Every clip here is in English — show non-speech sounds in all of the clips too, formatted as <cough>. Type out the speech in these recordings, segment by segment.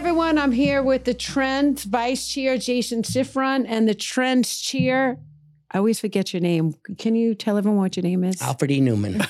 everyone. I'm here with the Trends Vice Chair, Jason Schifrin, and the Trends Chair. I always forget your name. Can you tell everyone what your name is? Alfred E. Neuman.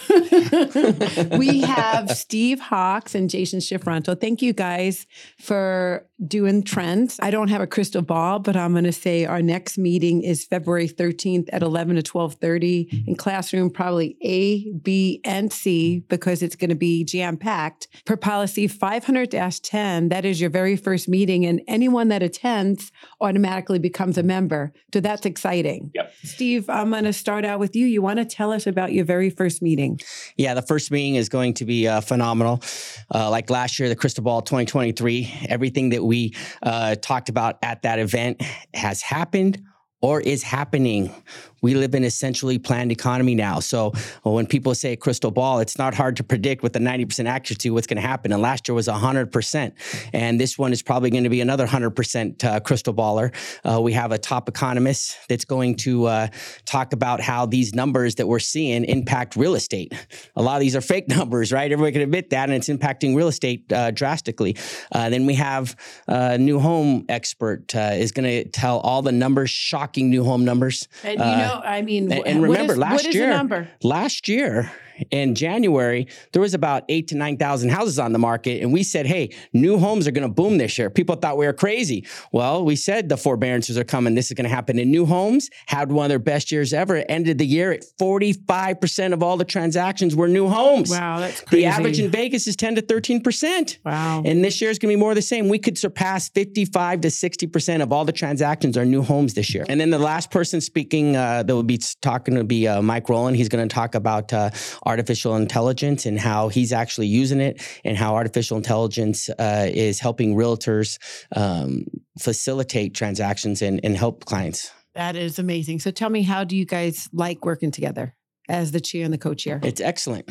<laughs> we have Steve Hawks and Jason Schifrin. So thank you guys for doing trends. I don't have a crystal ball, but I'm going to say our next meeting is February 13th at 11 to 12:30 in classroom probably A, B, and C because it's going to be jam packed. Per policy 500-10, that is your very first meeting and anyone that attends automatically becomes a member. So that's exciting. Yep. Steve, I'm going to start out with you. You want to tell us about your very first meeting? Yeah, the first meeting is going to be uh, phenomenal. Uh, like last year, the Crystal Ball 2023, everything that we uh, talked about at that event has happened or is happening. We live in essentially planned economy now. So when people say crystal ball, it's not hard to predict with a 90% accuracy what's going to happen. And last year was 100%. And this one is probably going to be another 100% uh, crystal baller. Uh, we have a top economist that's going to uh, talk about how these numbers that we're seeing impact real estate. A lot of these are fake <laughs> numbers, right? Everybody can admit that, and it's impacting real estate uh, drastically. Uh, then we have a new home expert uh, is going to tell all the numbers, shocking new home numbers. And you know, I mean, And, and remember, what is, last what is year, last year in January, there was about eight to nine thousand houses on the market, and we said, "Hey, new homes are going to boom this year." People thought we were crazy. Well, we said the forbearances are coming. This is going to happen. And new homes had one of their best years ever. It ended the year at forty-five percent of all the transactions were new homes. Wow, that's crazy. The average in Vegas is ten to thirteen percent. Wow. And this year is going to be more of the same. We could surpass 55 to 60% of all the transactions are new homes this year. And then the last person speaking uh, that will be talking to be uh, Mike Rowland. He's going to talk about uh, artificial intelligence and how he's actually using it and how artificial intelligence uh, is helping realtors um, facilitate transactions and, and help clients. That is amazing. So tell me, how do you guys like working together as the chair and the co-chair? It's excellent.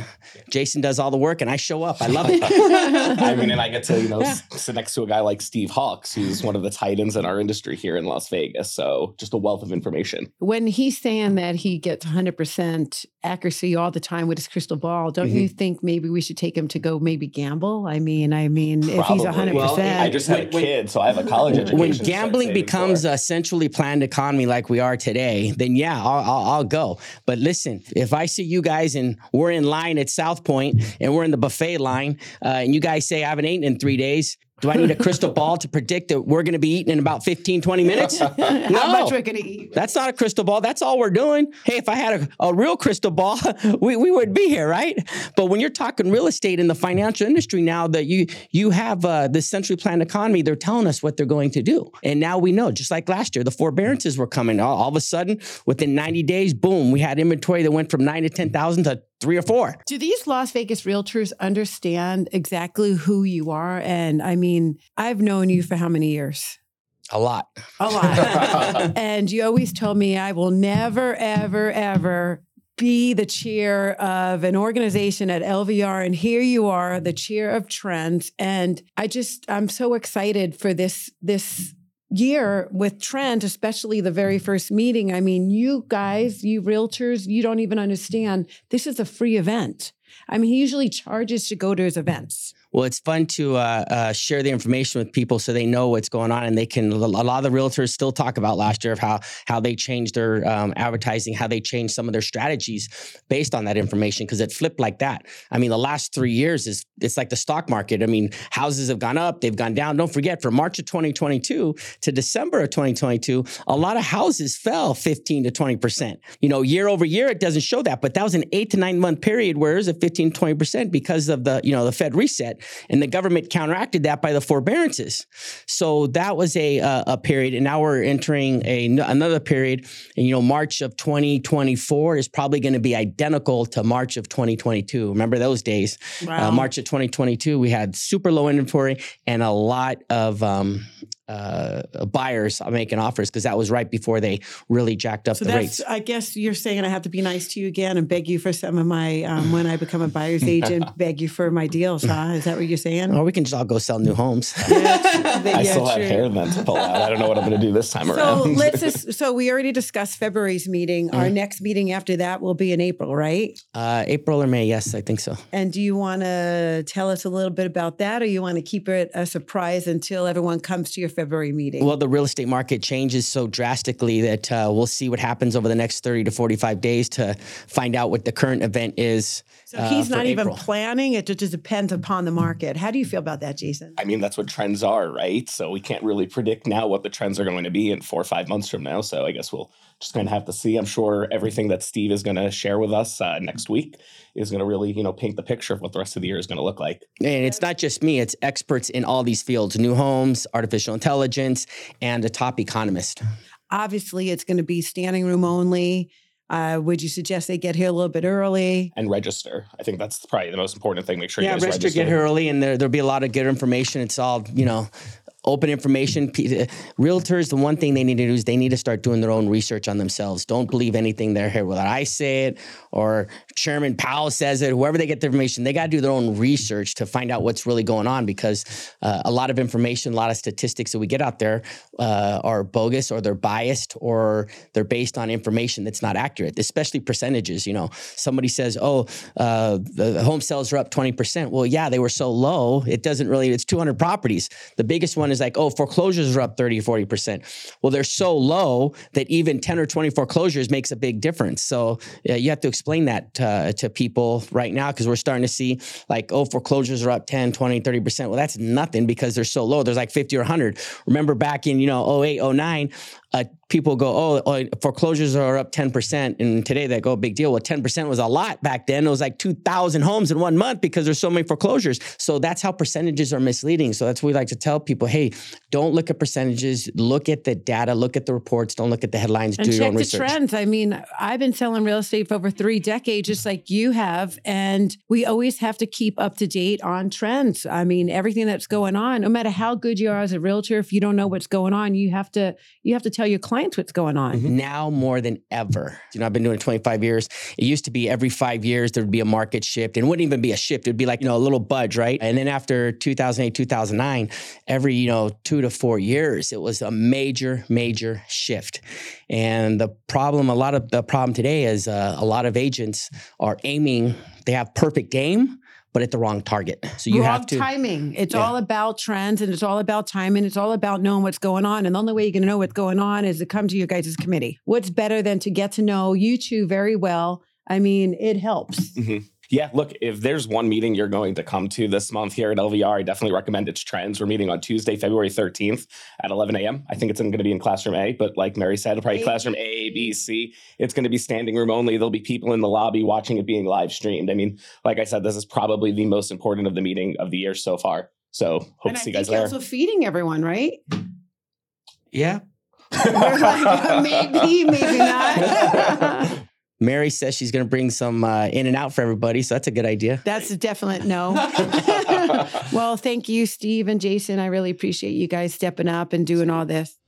Jason does all the work and I show up. I love it. <laughs> I mean, and I get to you know s- sit next to a guy like Steve Hawks, who's one of the titans in our industry here in Las Vegas. So just a wealth of information. when he's saying that he gets 100% accuracy all the time with his crystal ball, don't Mm-hmm. you think maybe we should take him to go maybe gamble? I mean, I mean, if he's 100%. Well, I just had a When- when- kid, so I have a college education. when gambling becomes for. a centrally planned economy like we are today, then yeah, I'll, I'll, I'll go. But listen, if I see you guys and we're in line at South Point and we're in the buffet line, uh, and you guys say I haven't eaten in three days, do I need a crystal ball to predict that we're going to be eating in about 15, 20 minutes? <laughs> how much we're going to eat? That's not a crystal ball. That's all we're doing. Hey, if I had a, a real crystal ball, <laughs> we, we would be here, right? But when you're talking real estate in the financial industry now that you you have uh, this centrally planned economy, they're telling us what they're going to do. And now we know, just like last year, the forbearances were coming. All, all of a sudden, within 90 days, boom, we had inventory that went from nine to 10,000 to three or four. Do these Las Vegas realtors understand exactly who you are? And I mean, I've known you for how many years? A lot. A lot. <laughs> and you always told me I will never, ever, ever be the chair of an organization at LVR. And here you are, the chair of trends. And I just, I'm so excited for this, this year with Trent, especially the very mm-hmm. first meeting. I mean, you guys, you realtors, you don't even understand. This is a free event. I mean, he usually charges to go to his events. Well, it's fun to uh, uh, share the information with people so they know what's going on, and they can. A lot of the realtors still talk about last year of how how they changed their um, advertising, how they changed some of their strategies based on that information because it flipped like that. I mean, the last three years is it's like the stock market. I mean, houses have gone up, they've gone down. Don't forget, from March of 2022 to December of 2022, a lot of houses fell 15 to 20 percent. You know, year over year, it doesn't show that, but that was an eight to nine month period where it was at 15 20 percent because of the you know the Fed reset and the government counteracted that by the forbearances. So that was a uh, a period, and now we're entering a another period. And you know, March of 2024 is probably going to be identical to March of 2022. Remember those days? Wow. Uh, March of 2022, we had super low inventory and a lot of um, uh, buyers making offers because that was right before they really jacked up So the that's, rates. I guess you're saying I have to be nice to you again and beg you for some of my, um, when I become a buyer's <laughs> agent, beg you for my deals, huh? Is that what you're saying? Or we can just all go sell new homes. <laughs> Yeah, I yeah, still have hair then to pull out. I don't know what I'm going to do this time So around. let's <laughs> just, so we already discussed February's meeting. Our next meeting after that will be in April, right? Uh, April or May, yes, I think so. And do you want to tell us a little bit about that or you want to keep it a surprise until everyone comes to your Meeting? Well, the real estate market changes so drastically that uh, we'll see what happens over the next 30 to 45 days to find out what the current event is. So uh, he's for not even April. planning. It just depends upon the market. How do you feel about that, Jason? I mean, that's what trends are, right? So we can't really predict now what the trends are going to be in four or five months from now. So I guess we'll just kind of have to see. I'm sure everything that Steve is going to share with us uh, next week is going to really, you know, paint the picture of what the rest of the year is going to look like. And it's not just me, it's experts in all these fields new homes, artificial intelligence, and a top economist. Obviously, it's going to be standing room only. Uh, would you suggest they get here a little bit early? And register. I think that's probably the most important thing. Make sure yeah, you guys register, register. get here early, and there, there'll be a lot of good information. It's all, you know, open information. Uh, Realtors, the one thing they need to do is they need to start doing their own research on themselves. Don't believe anything they're here, whether I say it or Chairman Powell says it, whoever they get the information, they got to do their own research to find out what's really going on because uh, a lot of information, a lot of statistics that we get out there uh, are bogus or they're biased or they're based on information that's not accurate, especially percentages. You know, somebody says, oh, uh, the home sales are up 20%. Well, yeah, they were so low. It doesn't really, it's 200 properties. The biggest one is like, oh, foreclosures are up 30, 40%. Well, they're so low that even 10 or 20 foreclosures makes a big difference. So yeah, you have to explain that uh, to people right now because we're starting to see like, oh, foreclosures are up 10, 20, 30%. Well, that's nothing because they're so low. There's like 50 or 100. Remember back in, you know, 08, 09, uh, people go, oh, oh, foreclosures are up 10%. And today they go, big deal. Well, 10% was a lot back then. It was like 2,000 homes in one month because there's so many foreclosures. So that's how percentages are misleading. So that's what we like to tell people hey, don't look at percentages, look at the data, look at the reports, don't look at the headlines, And do your check own the research. trends. I mean, I've been selling real estate for over three decades, just like you have. And we always have to keep up to date on trends. I mean, everything that's going on, no matter how good you are as a realtor, if you don't know what's going on, you have to you have to tell your clients what's going on. now more than ever. You know, I've been doing it 25 years. It used to be every five years there would be a market shift, and it wouldn't even be a shift. It'd be like, you know, a little budge, right? And then after 2008, 2009, every, you know, two to four years, it was a major, major shift. And the problem, a lot of the problem today is uh, a lot of agents are aiming, they have perfect game, but at the wrong target. So you Wrong have to. timing. It's Yeah. all about trends and it's all about timing. And it's all about knowing what's going on. And the only way you're going to know what's going on is to come to your guys' committee. What's better than to get to know you two very well? I mean, it helps. Mm-hmm. Yeah, look, if there's one meeting you're going to come to this month here at LVR, I definitely recommend it's Trends. We're meeting on Tuesday, February 13th at 11 a.m. I think it's going to be in classroom A, but like Merri said, it'll probably A, classroom A, B, C. It's going to be standing room only. There'll be people in the lobby watching it being live streamed. I mean, like I said, this is probably the most important of the meeting of the year so far. So hope and to I see you think guys you're there. also feeding everyone, right? Yeah. <laughs> We're like, <laughs> maybe, maybe not. <laughs> Merri says she's going to bring some uh, In-N-Out for everybody. So that's a good idea. That's a definite no. <laughs> <laughs> well, thank you, Steve and Jason. I really appreciate you guys stepping up and doing all this.